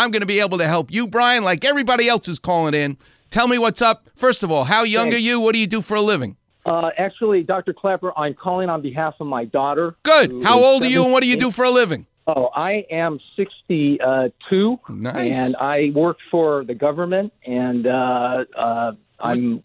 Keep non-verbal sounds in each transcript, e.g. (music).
I'm going to be able to help you, Brian, like everybody else is calling in. Tell me what's up. First of all, how young Thanks. are you? What do you do for a living? Uh, actually, Dr. Klapper, I'm calling on behalf of my daughter. Good. How old are you and what do you do for a living? Oh, I am 62, Nice. and I work for the government, and uh, uh, I'm.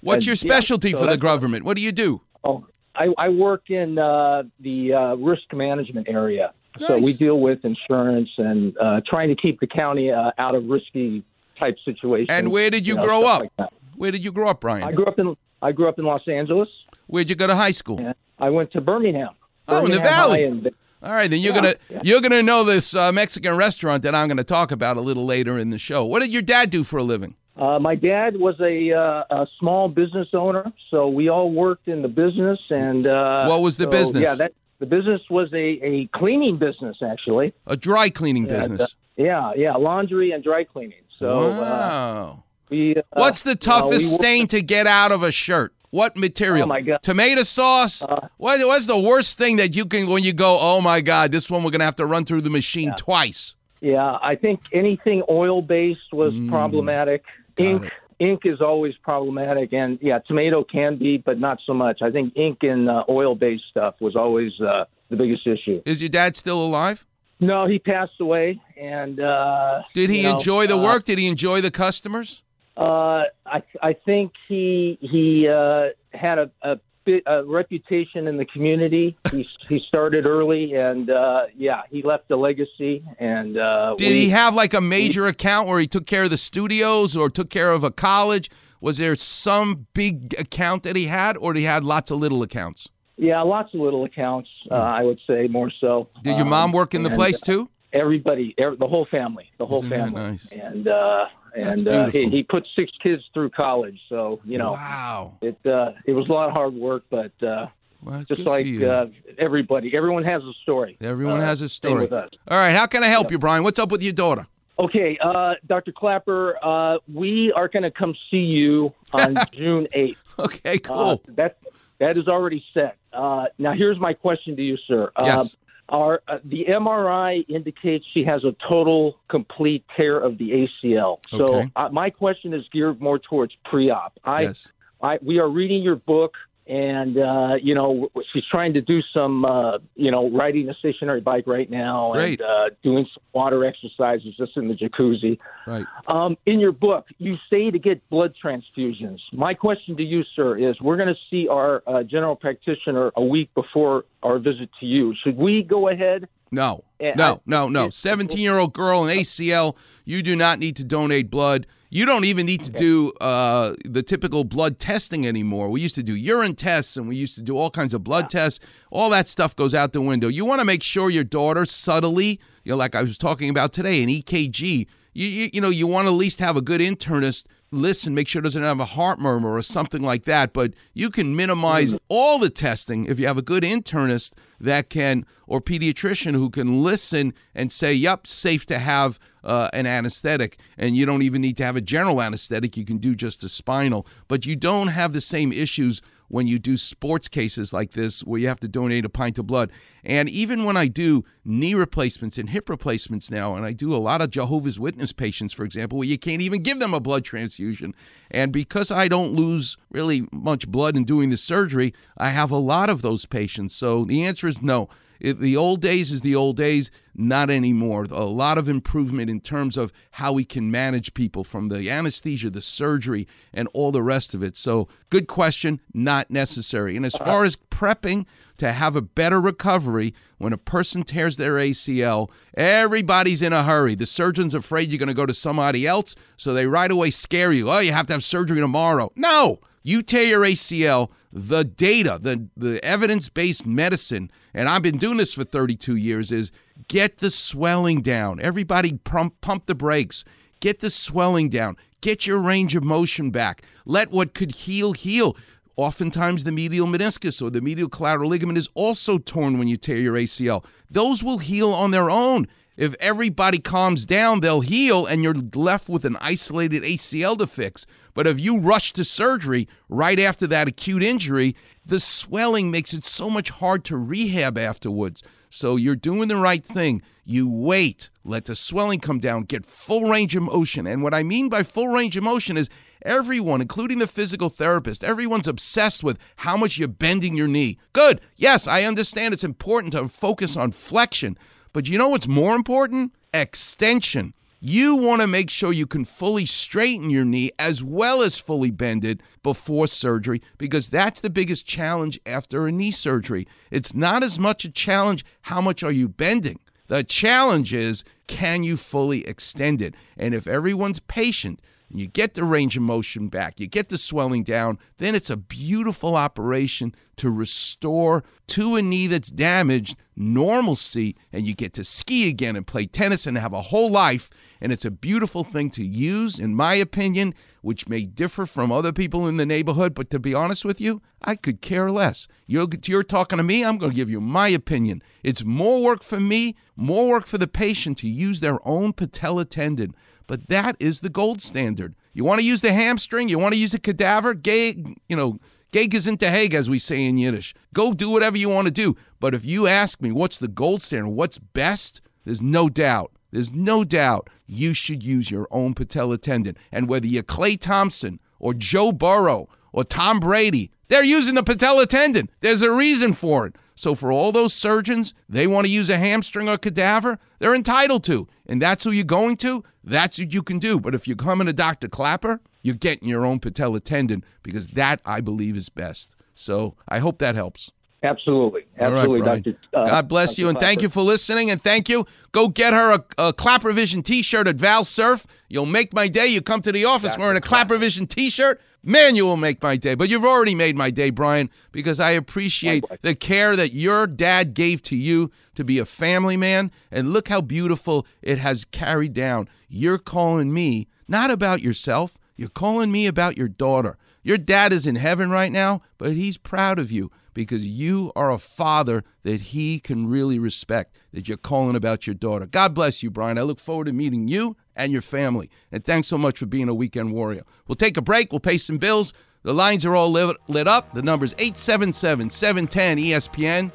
What's your yeah, specialty so for the government? What do you do? Oh, I, I work in uh, the uh, risk management area. So we deal with insurance and uh, trying to keep the county uh, out of risky type situations. And where did you know, grow up? like. Where did you grow up, Brian? I grew up in I grew up in Los Angeles. Where'd you go to high school? And I went to Birmingham. Oh, in the Valley. High and- All right, then you're Yeah, gonna yeah. you're gonna know this uh, Mexican restaurant that I'm gonna talk about a little later in the show. What did your dad do for a living? Uh, my dad was a, uh, a small business owner, so we all worked in the business. And uh, What was the so, business? Yeah, that the business was a, a cleaning business actually. A dry cleaning Yeah, business. Yeah, yeah, laundry and dry cleaning. So uh, wow. we. Uh, What's the know, we toughest stain to get out of a shirt? What material? Oh, my God. Tomato sauce. Uh, what, what's the worst thing that you can when you go? Oh my God, this one we're gonna have to run through the machine twice. Yeah, I think anything oil based was problematic. Ink Mm. it. Ink is always problematic, and yeah, tomato can be, but not so much. I think ink and uh, oil based stuff was always uh, the biggest issue. Is your dad still alive? No, he passed away, and uh, Did he you know, enjoy the uh, work? Did he enjoy the customers? Uh, I I think he he uh, had a, a bit a reputation in the community. He he started early, and uh, yeah, he left a legacy. And uh, Did we- he have like a major account where he took care of the studios or took care of a college? Was there some big account that he had, or he had lots of little accounts? Yeah, lots of little accounts. Uh, I would say more so. Hmm. Did your Um, mom work in the and, place uh, too? Everybody, every, the whole family, the whole Isn't family, nice? and uh, and uh, he, he put six kids through college. So you know, Wow. it uh, it was a lot of hard work, but uh, Well, just like uh, everybody, everyone has a story. Everyone has a story. with us. All right, how can I help you, Brian? What's up with your daughter? Okay, uh, Dr. Klapper, uh, we are going to come see you on (laughs) June 8th. Okay, Uh, cool. that that is already set. Uh, now, here's my question to you, sir. Uh, yes. Our, uh, the MRI indicates she has a total, complete tear of the ACL. So Okay. uh, my question is geared more towards pre-op. I, yes. I, we are reading your book, and uh, you know she's trying to do some, uh, you know, riding a stationary bike right now, Great. and uh, doing some water exercises just in the jacuzzi. Right. Um, in your book, you say to get blood transfusions. My question to you, sir, is we're going to see our uh, general practitioner a week before our visit to you. Should we go ahead? No, no, (laughs) no, no. 17 year old girl in ACL, you do not need to donate blood. You don't even need to do uh, the typical blood testing anymore. We used to do urine tests and we used to do all kinds of blood tests. All that stuff goes out the window. You want to make sure your daughter subtly, you know, like I was talking about today, an EKG. You, you, you know, you want to at least have a good internist listen, make sure it doesn't have a heart murmur or something like that. But you can minimize all the testing if you have a good internist that can, or pediatrician who can listen and say, yep, safe to have uh, an anesthetic. And you don't even need to have a general anesthetic. You can do just a spinal. But you don't have the same issues when you do sports cases like this where you have to donate a pint of blood. And even when I do knee replacements and hip replacements now, and I do a lot of Jehovah's Witness patients, for example, where you can't even give them a blood transfusion. And because I don't lose really much blood in doing the surgery, I have a lot of those patients. So the answer is no. It, the old days is the old days, not anymore. A lot of improvement in terms of how we can manage people from the anesthesia, the surgery, and all the rest of it. So, good question, not necessary. And as far as prepping to have a better recovery, when a person tears their ACL, everybody's in a hurry. The surgeon's afraid you're going to go to somebody else, so they right away scare you. Oh, you have to have surgery tomorrow. No, you tear your ACL, the data, the, the evidence based medicine, and I've been doing this for 32 years, is get the swelling down. Everybody pump, pump the brakes. Get the swelling down. Get your range of motion back. Let what could heal, heal. Oftentimes, the medial meniscus or the medial collateral ligament is also torn when you tear your ACL. Those will heal on their own. If everybody calms down, they'll heal and you're left with an isolated ACL to fix. But if you rush to surgery right after that acute injury, the swelling makes it so much hard to rehab afterwards. So you're doing the right thing. You wait, let the swelling come down, get full range of motion. And what I mean by full range of motion is everyone, including the physical therapist, everyone's obsessed with how much you're bending your knee. Good. Yes, I understand it's important to focus on flexion. But you know what's more important? Extension. You want to make sure you can fully straighten your knee as well as fully bend it before surgery because that's the biggest challenge after a knee surgery. It's not as much a challenge how much are you bending. The challenge is can you fully extend it? And if everyone's patient, and you get the range of motion back, you get the swelling down, then it's a beautiful operation to restore to a knee that's damaged normalcy, and you get to ski again and play tennis and have a whole life. And it's a beautiful thing to use, in my opinion, which may differ from other people in the neighborhood. But to be honest with you, I could care less. You're, you're talking to me, I'm going to give you my opinion. It's more work for me, more work for the patient to use their own patella tendon but that is the gold standard. You want to use the hamstring? You want to use a cadaver? Gay, you know, gay is into Hague, as we say in Yiddish. Go do whatever you want to do. But if you ask me what's the gold standard, what's best, there's no doubt. There's no doubt you should use your own patella tendon. And whether you're Klay Thompson or Joe Burrow or Tom Brady, they're using the patella tendon. There's a reason for it. So for all those surgeons, they want to use a hamstring or cadaver, they're entitled to. And that's who you're going to, that's what you can do. But if you're coming to Dr. Klapper, you're getting your own patella tendon because that I believe is best. So I hope that helps. Absolutely. Absolutely, right, Dr. Uh, God bless Dr. you and Klapper. thank you for listening and thank you. Go get her a, a Klapper Vision t shirt at Val Surf. You'll make my day. You come to the office Dr. wearing a Klapper Vision t shirt. Man, you will make my day. But you've already made my day, Brian, because I appreciate the care that your dad gave to you to be a family man. And look how beautiful it has carried down. You're calling me not about yourself, you're calling me about your daughter. Your dad is in heaven right now, but he's proud of you because you are a father that he can really respect, that you're calling about your daughter. God bless you, Brian. I look forward to meeting you and your family. And thanks so much for being a weekend warrior. We'll take a break, we'll pay some bills. The lines are all lit, lit up. The number's 877 710 ESPN.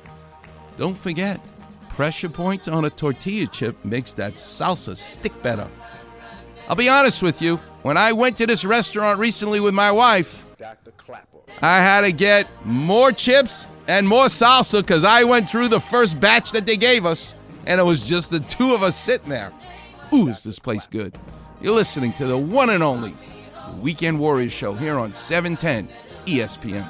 Don't forget, pressure points on a tortilla chip makes that salsa stick better. I'll be honest with you, when I went to this restaurant recently with my wife. I had to get more chips and more salsa because I went through the first batch that they gave us, and it was just the two of us sitting there. Ooh, is this place good? You're listening to the one and only Weekend Warriors Show here on 710 ESPN.